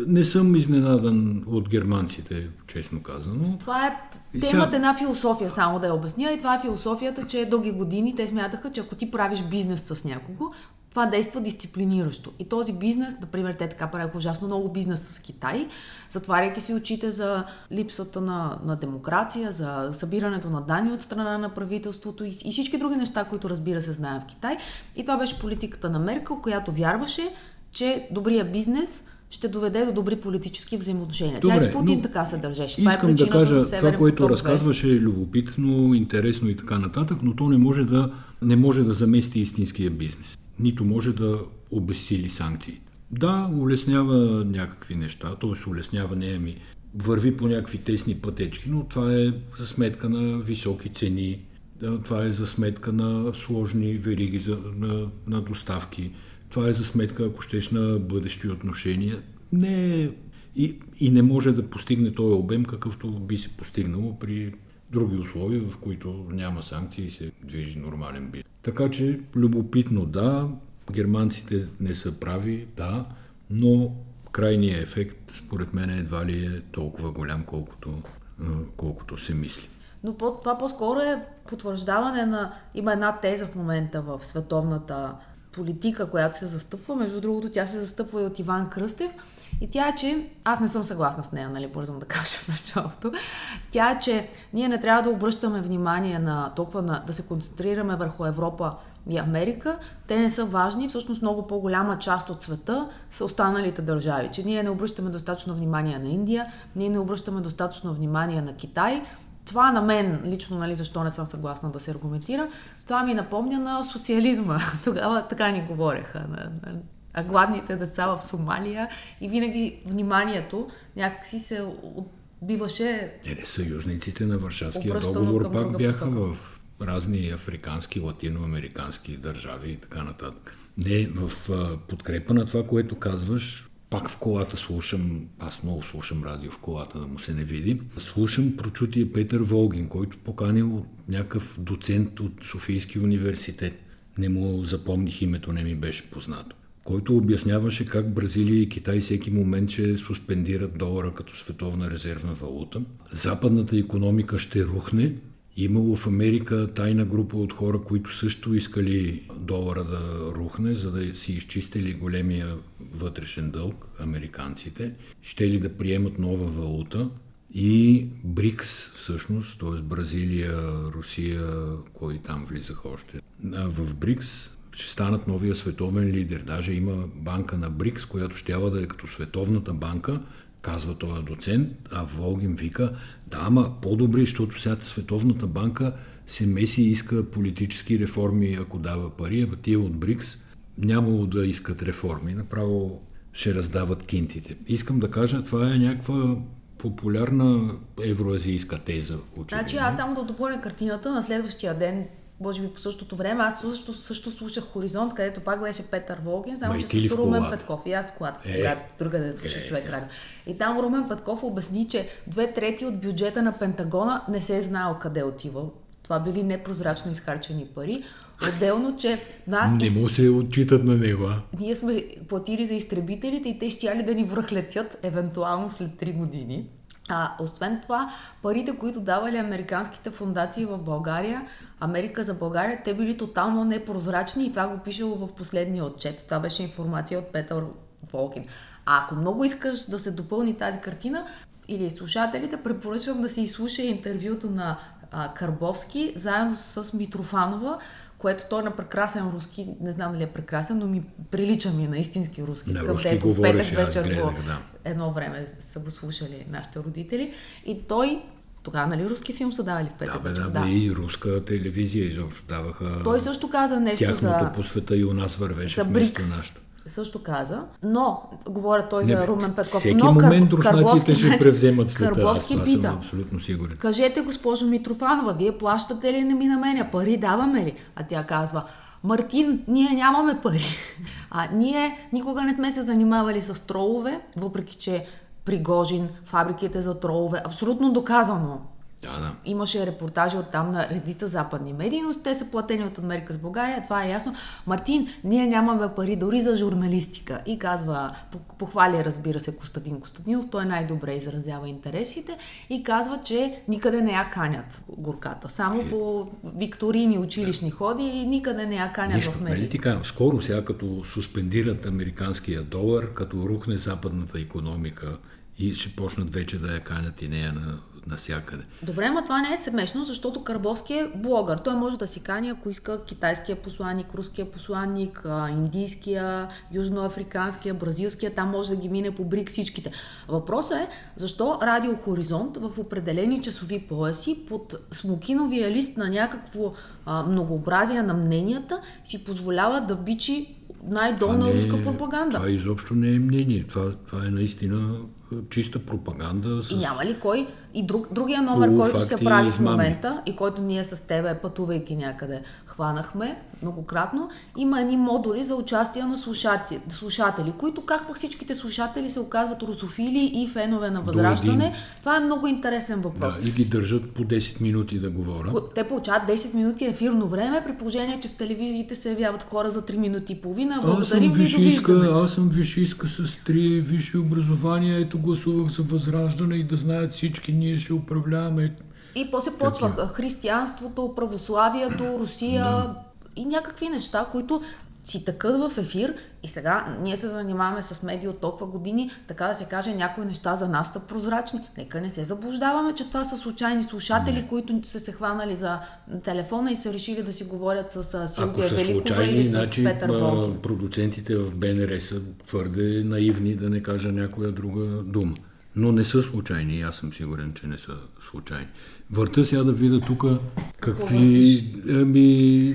Не съм изненадан от германците, честно казано. Това е... Те сега... имат една философия, само да я обясня. И това е философията, че дълги години те смятаха, че ако ти правиш бизнес с някого, това действа дисциплиниращо. И този бизнес, например, те така правят ужасно много бизнес с Китай, затваряйки си очите за липсата на, на демокрация, за събирането на данни от страна на правителството и, и всички други неща, които разбира се знаем в Китай. И това беше политиката на Меркел, която вярваше, че добрия бизнес ще доведе до добри политически взаимоотношения. Добре, Тя и с Путин така се държеше. Това е искам е да кажа, за това, което разказваше е любопитно, интересно и така нататък, но то не може да, не може да замести истинския бизнес нито може да обесили санкции. Да, улеснява някакви неща, т.е. улеснява не ми върви по някакви тесни пътечки, но това е за сметка на високи цени, това е за сметка на сложни вериги за, на, на доставки, това е за сметка, ако щеш, на бъдещи отношения. Не и, и не може да постигне този обем, какъвто би се постигнало при други условия, в които няма санкции и се движи нормален бизнес. Така че, любопитно да, германците не са прави, да, но крайният ефект, според мен, едва ли е толкова голям, колкото, колкото се мисли. Но това по-скоро е потвърждаване на... Има една теза в момента в световната политика, която се застъпва. Между другото, тя се застъпва и от Иван Кръстев. И тя е, че аз не съм съгласна с нея, нали, бързам да кажа в началото. Тя е, че ние не трябва да обръщаме внимание на толкова на, да се концентрираме върху Европа и Америка. Те не са важни. Всъщност много по-голяма част от света са останалите държави. Че ние не обръщаме достатъчно внимание на Индия, ние не обръщаме достатъчно внимание на Китай това на мен, лично, нали, защо не съм съгласна да се аргументира, това ми напомня на социализма. Тогава така ни говореха. На, на, на гладните деца в Сомалия и винаги вниманието някакси се отбиваше... Не, не, съюзниците на Варшавския договор пак бяха посока. в разни африкански, латиноамерикански държави и така нататък. Не, в подкрепа на това, което казваш, пак в колата слушам, аз много слушам радио в колата, да му се не види. Слушам прочутия Петър Волгин, който поканил някакъв доцент от Софийски университет. Не му запомних името, не ми беше познато който обясняваше как Бразилия и Китай всеки момент ще суспендират долара като световна резервна валута. Западната економика ще рухне Имало в Америка тайна група от хора, които също искали долара да рухне, за да си изчистили големия вътрешен дълг, американците. Ще ли да приемат нова валута и БРИКС всъщност, т.е. Бразилия, Русия, кой там влизаха още. В БРИКС ще станат новия световен лидер. Даже има банка на БРИКС, която ще да е като световната банка, казва този доцент, а Волгин вика, да, ама по-добре, защото сега Световната банка се меси и иска политически реформи, ако дава пари, а тия от БРИКС нямало да искат реформи, направо ще раздават кинтите. Искам да кажа, това е някаква популярна евроазийска теза. Очевидно. Значи аз само да допълня картината, на следващия ден може би по същото време. Аз също, също слушах Хоризонт, където пак беше Петър Волгин, само че с Румен Петков. И аз колата, е, когато друга да слушах е, човек радио. И там Румен Петков обясни, че две трети от бюджета на Пентагона не се е знаел къде е отива. Това били непрозрачно изхарчени пари. Отделно, че нас... Не му се отчитат на него. Ние сме платили за изтребителите и те ще да ни връхлетят евентуално след 3 години. А, освен това, парите, които давали американските фундации в България, Америка за България, те били тотално непрозрачни и това го пишело в последния отчет. Това беше информация от Петър Волкин. А ако много искаш да се допълни тази картина, или слушателите, препоръчвам да се изслуша интервюто на а, Карбовски, заедно с Митрофанова, което той е на прекрасен руски, не знам дали е прекрасен, но ми прилича ми на истински руски. На руски дето в говореше, петък вечер гледах, го, да. едно време са го слушали нашите родители. И той, тогава нали руски филм са давали в петък Да, вечер? да, бе, и руска телевизия изобщо даваха Той също каза нещо тяхното за, по света и у нас вървеше за вместо нашето. Също каза, но говоря той Не, за Румен Петков. Всеки но момент Кар- руснаците ще превземат света. Аз Карбовски това пита. съм абсолютно сигурен. Кажете, госпожо Митрофанова, вие плащате ли не ми на мене? Пари даваме ли? А тя казва, Мартин, ние нямаме пари. А ние никога не сме се занимавали с тролове, въпреки че Пригожин, фабриките за тролове, абсолютно доказано. Да, да. Имаше репортажи от там на редица западни медии, но те са платени от Америка с България, това е ясно. Мартин, ние нямаме пари дори за журналистика. И казва, пох- похвали, разбира се, Костадин Костадинов, той най-добре изразява интересите и казва, че никъде не я канят горката. Само по викторини училищни ходи и никъде не я канят Нищо, в нали медии. ти казвам, скоро сега като суспендират американския долар, като рухне западната економика и ще почнат вече да я канят и нея на, навсякъде. Добре, ма това не е смешно, защото Карбовски е блогър. Той може да си кани, ако иска китайския посланник, руския посланник, индийския, южноафриканския, бразилския, там може да ги мине по брик всичките. Въпросът е, защо Радио Хоризонт в определени часови пояси под смокиновия лист на някакво а, многообразие на мненията си позволява да бичи най-долна не е- руска пропаганда. Това изобщо не е мнение. Това, това е наистина е, чиста пропаганда. С... И няма ли кой? И друг, другия номер, Полуфакти който се прави в момента и който ние с тебе, пътувайки някъде, хванахме многократно, има едни модули за участие на слушатели, слушатели които как пък всичките слушатели се оказват русофили и фенове на Възраждане. Това е много интересен въпрос. Да, и ги държат по 10 минути да говорят. Ко- Те получават 10 минути ефирно време, при положение, че в телевизиите се явяват хора за 3 минути и половина. Благодарим ви, вишиска, довиждане. аз съм вишиска с три висши образования, ето гласувах за възраждане и да знаят всички, ние ще управляваме. И после почва християнството, православието, Русия и някакви неща, които си тъкат в ефир и сега ние се занимаваме с медии от толкова години, така да се каже, някои неща за нас са прозрачни. Нека не се заблуждаваме, че това са случайни слушатели, които са се хванали за телефона и са решили да си говорят с Силвия Великова или с значи Петър а, Волкин. продуцентите в БНР са твърде наивни да не кажа някоя друга дума. Но не са случайни, аз съм сигурен, че не са случайни. Върта сега да видя тук какви... Ами,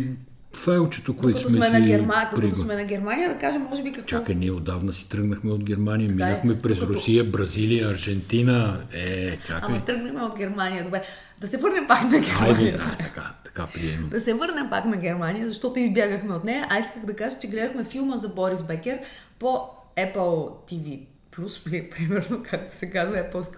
файлчето, което сме, сме, на си Герма... докато сме на Германия, да кажем, може би какво Чакай, ние отдавна си тръгнахме от Германия, минахме през Докато- Русия, Бразилия, Аржентина. Е, чакай. Ама тръгнем от Германия. Добре, да се върнем пак на Германия. Хайде, да, така, така приемам. Да се върнем пак на Германия, защото избягахме от нея. А исках да кажа, че гледахме филма за Борис Бекер по Apple TV Plus, при- примерно, както се казва, Apple,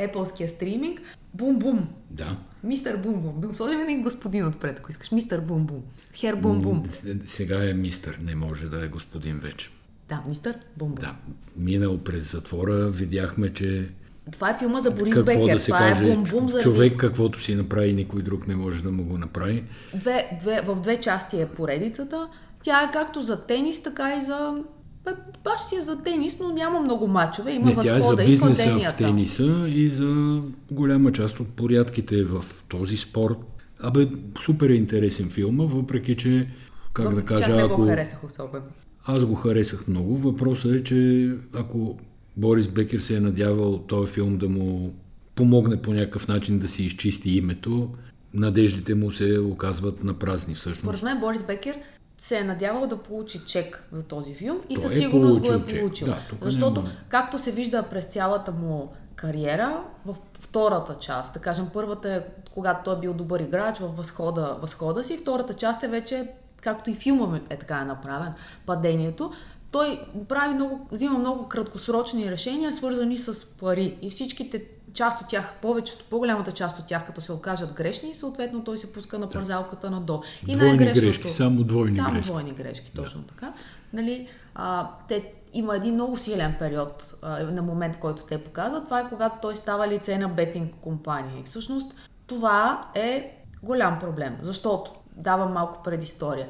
Apple стриминг. Бум-бум. Да. Мистер Бум-бум. Да сложим един господин отпред, ако искаш. Мистер Бум-бум. Хер Бум-бум. Сега е мистър, не може да е господин вече. Да, мистер Бум-бум. Да, минал през затвора, видяхме, че Това е филма за Борис какво Бекер. да се Това каже, е Бум-бум за човек каквото си направи, никой друг не може да му го направи. две, две, в две части е поредицата. Тя е както за тенис, така и за... Бе, Баш си е за тенис, но няма много мачове. Има Не, тя е за възхода бизнеса в тениса и за голяма част от порядките в този спорт. Абе, супер е интересен филма, въпреки че, как да Въпреки че кажа, аз ако... го харесах особено. Аз го харесах много. Въпросът е, че ако Борис Бекер се е надявал този филм да му помогне по някакъв начин да си изчисти името, надеждите му се оказват на празни всъщност. Според мен Борис Бекер се е надявал да получи чек за този филм и със е сигурност го е получил. Да, Защото, няма- както се вижда през цялата му кариера, в втората част, да кажем, първата е когато той е бил добър играч в възхода, възхода си, втората част е вече, както и филма е така е направен, падението, той прави много, взима много краткосрочни решения, свързани с пари. И всичките част от тях, повечето, по-голямата част от тях, като се окажат грешни, съответно той се пуска на пързалката надолу. И Двойни грешки, само двойни само грешки. двойни грешки, точно така. Нали, а, те има един много силен период а, на момент, който те показват. Това е когато той става лице на бетинг компания. И всъщност това е голям проблем, защото давам малко предистория.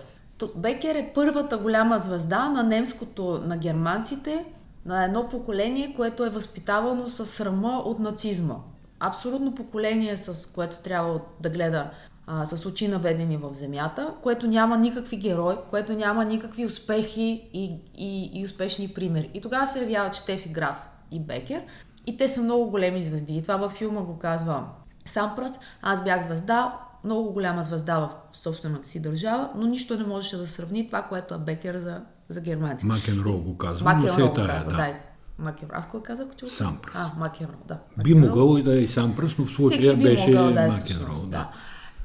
Бекер е първата голяма звезда на немското, на германците, на едно поколение, което е възпитавано с срама от нацизма. Абсолютно поколение, с което трябва да гледа а, с очи наведени в земята, което няма никакви герои, което няма никакви успехи и, и, и успешни примери. И тогава се явява Штефи Граф и Бекер. И те са много големи звезди. И това във филма го казва Сампрас. Аз бях звезда, много голяма звезда в собствената си държава, но нищо не можеше да сравни това, което е Бекер за, за германците. Макенро го казва, но се е тая, казва, да. да. Макенро. Аз кой казах? Че... Сампрас. А, Макенро, да. Би могъл и да е и Сампрас, но в случая беше могъл, да, Макенро. Да. да.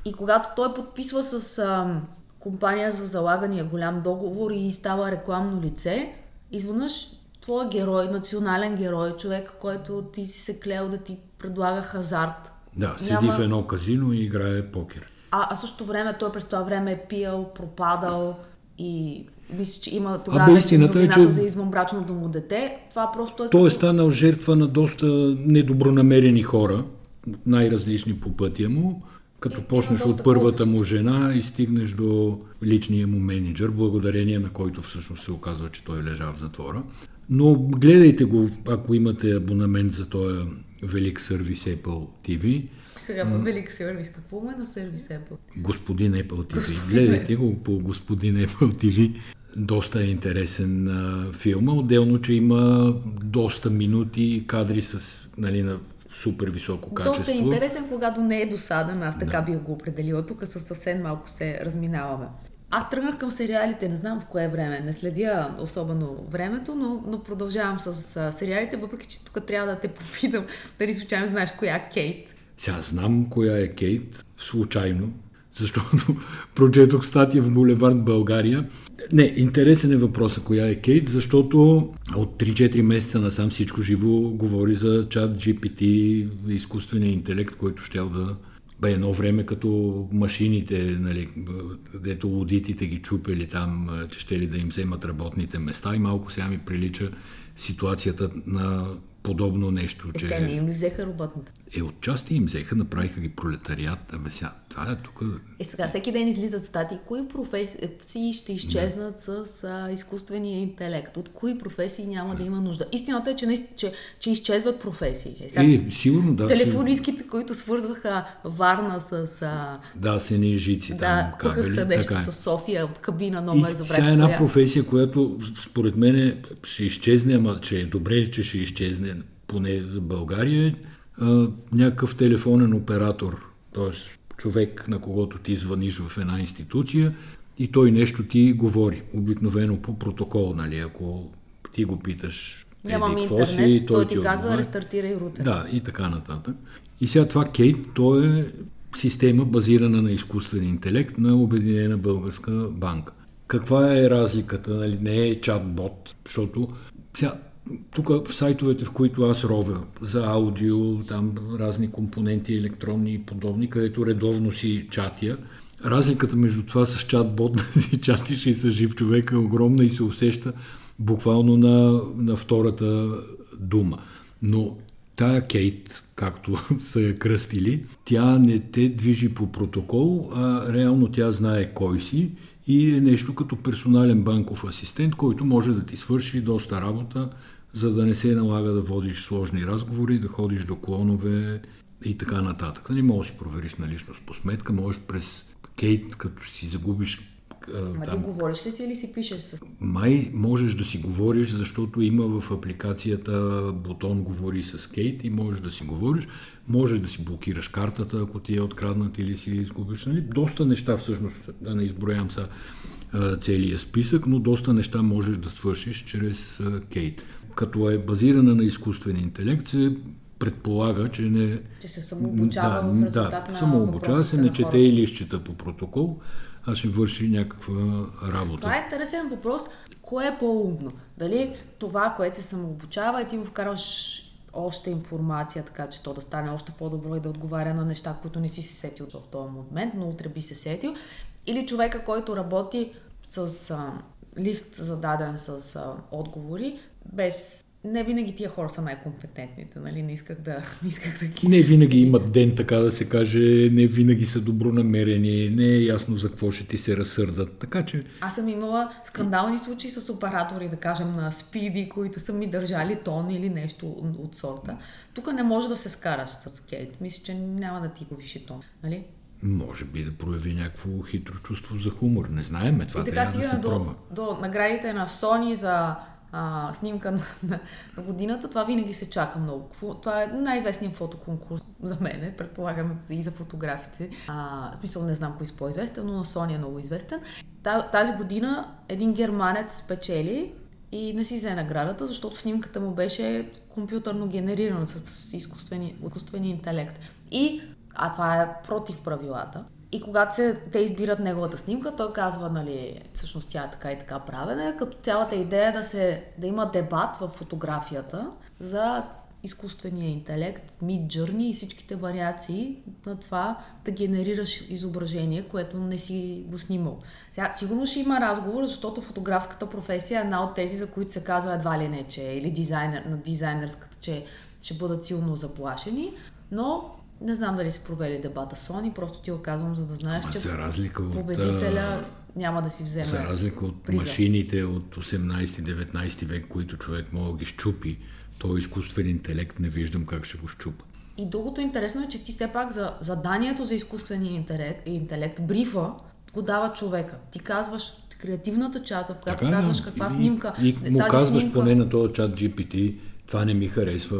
И когато той подписва с а, компания за залагания голям договор и става рекламно лице, изведнъж твой герой, национален герой, човек, който ти си се клел да ти предлага хазарт. Да, седи няма... в едно казино и играе покер. А, а същото време той през това време е пил, пропадал и мисля, че има тогава Абе, истината е, че... за извънбрачното му дете. Това просто е... Той е станал жертва на доста недобронамерени хора, най-различни по пътя му като е, почнеш от първата му жена и стигнеш до личния му менеджер, благодарение на който всъщност се оказва, че той лежа в затвора. Но гледайте го, ако имате абонамент за този велик сервис Apple TV. Сега по велик сервис, какво му е на сервис Apple? Господин Apple TV. Господин гледайте го по господин Apple TV. Доста е интересен а, филма. Отделно, че има доста минути кадри с нали, на супер високо качество. Доста е интересен, когато не е досаден. Аз така да. бих го определила. Тук със съвсем малко се разминаваме. Аз тръгнах към сериалите, не знам в кое време, не следя особено времето, но, но продължавам с а, сериалите, въпреки че тук трябва да те попитам дали случайно знаеш коя е Кейт. Сега знам коя е Кейт, случайно, защото прочетох статия в Булевард България. Не, интересен е въпросът коя е Кейт, защото от 3-4 месеца насам всичко живо говори за чат GPT, изкуствения интелект, който ще да бе едно време като машините, нали, дето лудитите ги чупели там, че ще ли да им вземат работните места и малко сега ми прилича ситуацията на подобно нещо. Е, че... Те не им ли взеха работните? Е, отчасти им взеха, направиха ги пролетариат. Абе сега, е тук... Е, сега всеки ден излизат статии. Кои професии ще изчезнат да. с а, изкуствения интелект? От кои професии няма да, да има нужда? Истината е, че, че, че изчезват професии. Е, сега, е сигурно, да. Телефонистките, си... които свързваха Варна с... А... Да, с едни жици да, там, кабели. нещо така е. с София от кабина номер за Сега една коя... професия, която според мен ще изчезне, ама че е добре, че ще изчезне поне за България, а, някакъв телефонен оператор, т.е. човек, на когото ти звъниш в една институция и той нещо ти говори, обикновено по протокол, нали, ако ти го питаш Нямам интернет, си, той, той ти, ти казва рестартирай рутер. Да, и така нататък. И сега това Кейт, то е система базирана на изкуствен интелект на Обединена българска банка. Каква е разликата? Нали? Не е чат-бот, защото сега, тук в сайтовете, в които аз ровя за аудио, там разни компоненти, електронни и подобни, където редовно си чатя, разликата между това с чат-бот да си чатиш и с жив човек е огромна и се усеща буквално на, на втората дума. Но тая Кейт, както са я кръстили, тя не те движи по протокол, а реално тя знае кой си и е нещо като персонален банков асистент, който може да ти свърши доста работа за да не се налага да водиш сложни разговори, да ходиш до клонове и така нататък. Не нали, можеш да си провериш наличност по сметка, можеш през Кейт, като си загубиш Ма там... ти говориш ли си или си пишеш с... Май можеш да си говориш, защото има в апликацията бутон говори с Кейт и можеш да си говориш. Можеш да си блокираш картата, ако ти е откраднат или си изгубиш. Нали? Доста неща всъщност, да не изброявам са целият списък, но доста неща можеш да свършиш чрез Кейт като е базирана на изкуствен интелект, се предполага, че не... Че се самообучава да, в резултат да, на самообучава се, не чете и лищчета по протокол, а ще върши някаква работа. Това е интересен въпрос. Кое е по-умно? Дали това, което се самообучава и ти му вкарваш още информация, така че то да стане още по-добро и да отговаря на неща, които не си се сетил в този момент, но утре би се сетил. Или човека, който работи с а, лист зададен с а, отговори, без не винаги тия хора са най-компетентните, нали? Не исках да, не исках да ги... Не винаги имат ден, така да се каже, не винаги са добронамерени, не е ясно за какво ще ти се разсърдат, така че... Аз съм имала скандални случаи с оператори, да кажем, на спиди, които са ми държали тон или нещо от сорта. Тук не може да се скараш с Кейт. Мисля, че няма да ти повиши тон, нали? Може би да прояви някакво хитро чувство за хумор. Не знаеме, това И така трябва да се до, до наградите на Sony за а, снимка на, на, на годината. Това винаги се чака много. Това е най-известният фотоконкурс за мен, предполагам и за фотографите. А, в смисъл не знам кой е по-известен, но на Sony е много известен. Та, тази година един германец спечели и не си взе наградата, защото снимката му беше компютърно генерирана с изкуствени, изкуствени интелект. И, а това е против правилата, и когато се, те избират неговата снимка, той казва, нали, всъщност тя е така и така правена, като цялата идея е да, се, да има дебат в фотографията за изкуствения интелект, Mid Journey и всичките вариации на това да генерираш изображение, което не си го снимал. Сега, сигурно ще има разговор, защото фотографската професия е една от тези, за които се казва едва ли не, че или дизайнер, на дизайнерската, че ще бъдат силно заплашени, но не знам дали се провели дебата Sony, просто ти го казвам, за да знаеш, Ама че за разлика от, победителя няма да си вземе. За разлика от приза. машините от 18-19 век, които човек мога да ги щупи, то изкуствен интелект не виждам как ще го щупа. И другото интересно е, че ти все пак за заданието за изкуствения интелект, интелект брифа, го дава човека. Ти казваш креативната част, в която Така е, казваш каква и, снимка. И, и му тази казваш снимка, поне на този чат GPT, това не ми харесва,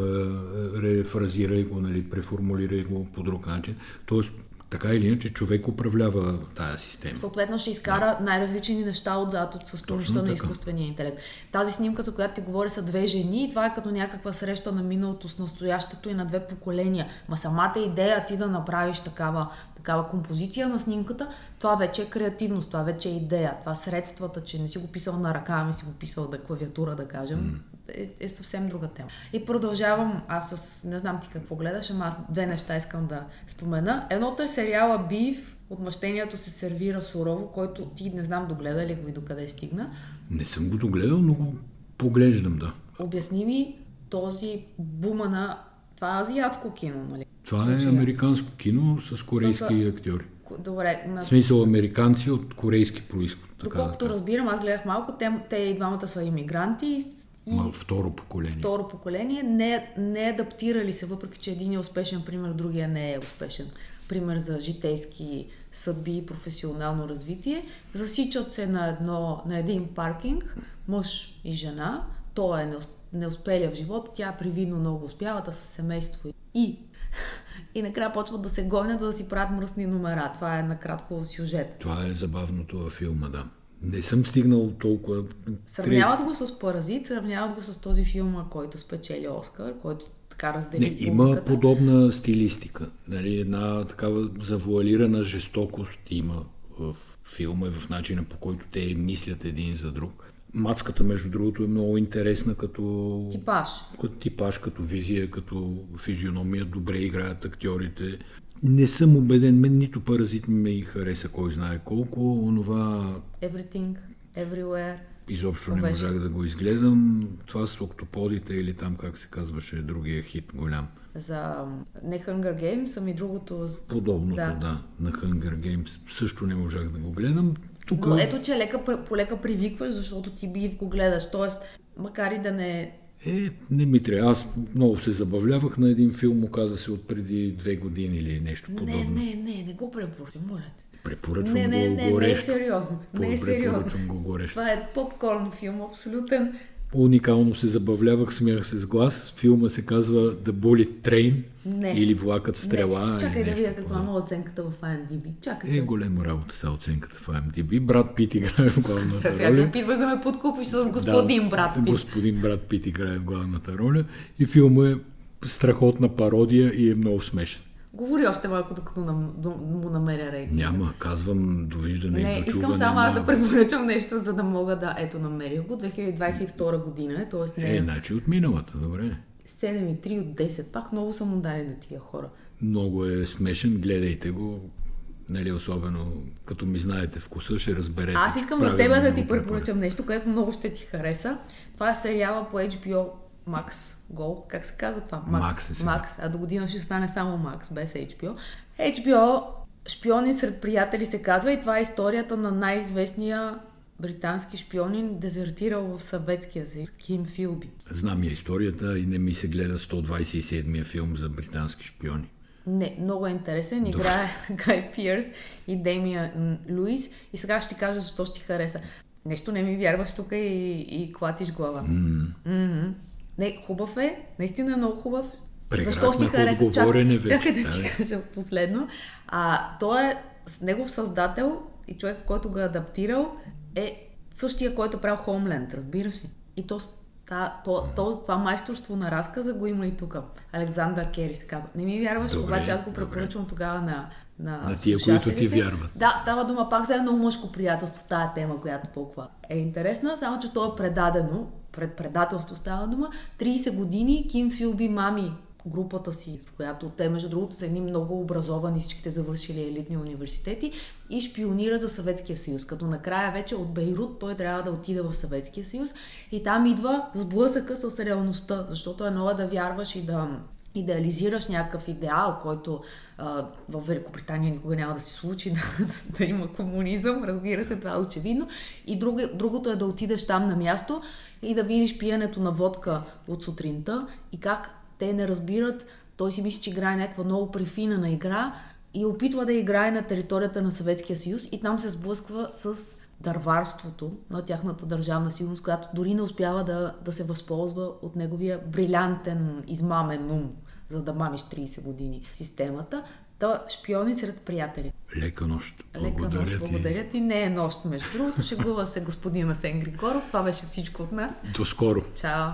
рефразирай го, нали, преформулирай го по друг начин. Тоест, така или иначе, човек управлява тая система. Съответно ще изкара най-различни неща отзад от с помощта на изкуствения интелект. Тази снимка, за която ти говоря, са две жени и това е като някаква среща на миналото с настоящето и на две поколения. Ма самата идея ти да направиш такава, такава композиция на снимката, това вече е креативност, това вече е идея. Това средствата, че не си го писал на ръка, ами си го писал на клавиатура, да кажем, е, е съвсем друга тема. И продължавам, аз с, не знам ти какво гледаш, ама аз две неща искам да спомена. Едното е сериала Бив, Отмъщението се сервира сурово, който ти не знам догледа ли го и докъде стигна. Не съм го догледал, но го поглеждам, да. Обясни ми този бума на... Това е азиатско кино, нали? Това е американско кино с корейски актьори. Ко- Добре, на В смисъл американци от корейски происход. Да Доколкото кажа. разбирам, аз гледах малко, те, те и двамата са иммигранти и, Ма, второ поколение. второ поколение не, не адаптирали се, въпреки че един е успешен пример, другия не е успешен пример за житейски съдби и професионално развитие. Засичат се на, едно, на един паркинг, мъж и жена. Той е неус- неуспелия в живота, тя е привидно много успявата с семейство и и накрая почват да се гонят, за да си правят мръсни номера. Това е накратко сюжет. Това е забавното във филма, да. Не съм стигнал толкова... Сравняват го с Паразит, сравняват го с този филм, който спечели Оскар, който така раздели Не, има публиката. подобна стилистика. Нали, една такава завуалирана жестокост има в филма и в начина по който те мислят един за друг. Мацката, между другото, е много интересна като Типаж. като типаж, като визия, като физиономия, добре играят актьорите. Не съм убеден, мен нито паразит ми и хареса кой знае колко, онова Everything, Everywhere. изобщо не можах да го изгледам. Това с октоподите или там как се казваше другия хит голям. За не Hunger Games, ами другото... Подобното. Да. да, на Hunger Games. Също не можах да го гледам. Тук Но ето, че лека, полека привикваш, защото ти би го гледаш. Тоест, макар и да не... е, не ми трябва. Аз много се забавлявах на един филм, оказа се от преди две години или нещо подобно. Не, не, не, не го препоръчам, моля те. Препоръчвам Не, не, го не, не е горещо. сериозно. Не е сериозно. Препоръчвам го горещо. Това е попкорн филм, абсолютен. Уникално се забавлявах, смях се с глас. Филма се казва The Bullet Train Не. или Влакът стрела. Не, чакай да видя каква му е оценката в IMDb. Чакай, Е, голема работа са оценката в IMDb. Брат Пит играе в главната Сега се роля. опитваш да ме подкупиш с господин Да, брат Пит. Господин брат Пит играе в главната роля. И филма е страхотна пародия и е много смешен. Говори още малко, докато нам, му намеря рейтинг. Няма, казвам довиждане Не, и дочуване. искам само аз да препоръчам нещо, за да мога да... Ето, намерих го. 2022 година е, т.е. не Е, е значи от миналата, добре. 7,3 от 10. Пак много му дали на тия хора. Много е смешен, гледайте го. нали, особено като ми знаете вкуса, ще разберете. Аз искам на тебе да ти препоръчам нещо, което много ще ти хареса. Това е сериала по HBO Max Go. Как се казва това? Е Max. А до година ще стане само Max, без HBO. HBO Шпиони сред приятели се казва и това е историята на най-известния британски шпионин, дезертирал в Съветския съюз, Ким Филби. Знам я историята и не ми се гледа 127-я филм за британски шпиони. Не, много е интересен. Играе Гай Пирс и Демия Луис. И сега ще ти кажа защо ще ти хареса. Нещо не ми вярваш тук и, и клатиш глава. Mm. Mm-hmm. Не, хубав е. Наистина е много хубав. Преград Защо ще хареса? Чак, вече. Чакай да ти кажа последно. А, той е с негов създател и човек, който го е адаптирал, е същия, който е правил Хоумленд, разбираш ли? И то, та, то, то, това майсторство на разказа го има и тук. Александър Кери се казва. Не ми вярваш, добре, обаче аз го препоръчвам тогава на на, на тия, които ти вярват. Да, става дума пак за едно мъжко приятелство, тая тема, която толкова е интересна, само че то е предадено, пред предателство става дума. 30 години Ким Филби мами групата си, в която те, между другото, са едни много образовани, всичките завършили елитни университети и шпионира за Съветския съюз. Като накрая вече от Бейрут той трябва да отиде в Съветския съюз и там идва сблъсъка с реалността, защото е много да вярваш и да идеализираш някакъв идеал, който а, в Великобритания никога няма да се случи да, да има комунизъм, разбира се, това е очевидно. И друго, другото е да отидеш там на място и да видиш пиенето на водка от сутринта и как те не разбират, той си мисли, че играе някаква много префинена игра и опитва да играе на територията на Съветския съюз и там се сблъсква с дърварството на тяхната държавна сигурност, която дори не успява да, да се възползва от неговия брилянтен, измамен ум, за да мамиш 30 години системата. Та шпиони сред приятели. Лека нощ. Лека Благодаря нощ. ти. Благодаря ти. Не е нощ, между другото. Шегува се господина Сен Григоров. Това беше всичко от нас. До скоро. Чао.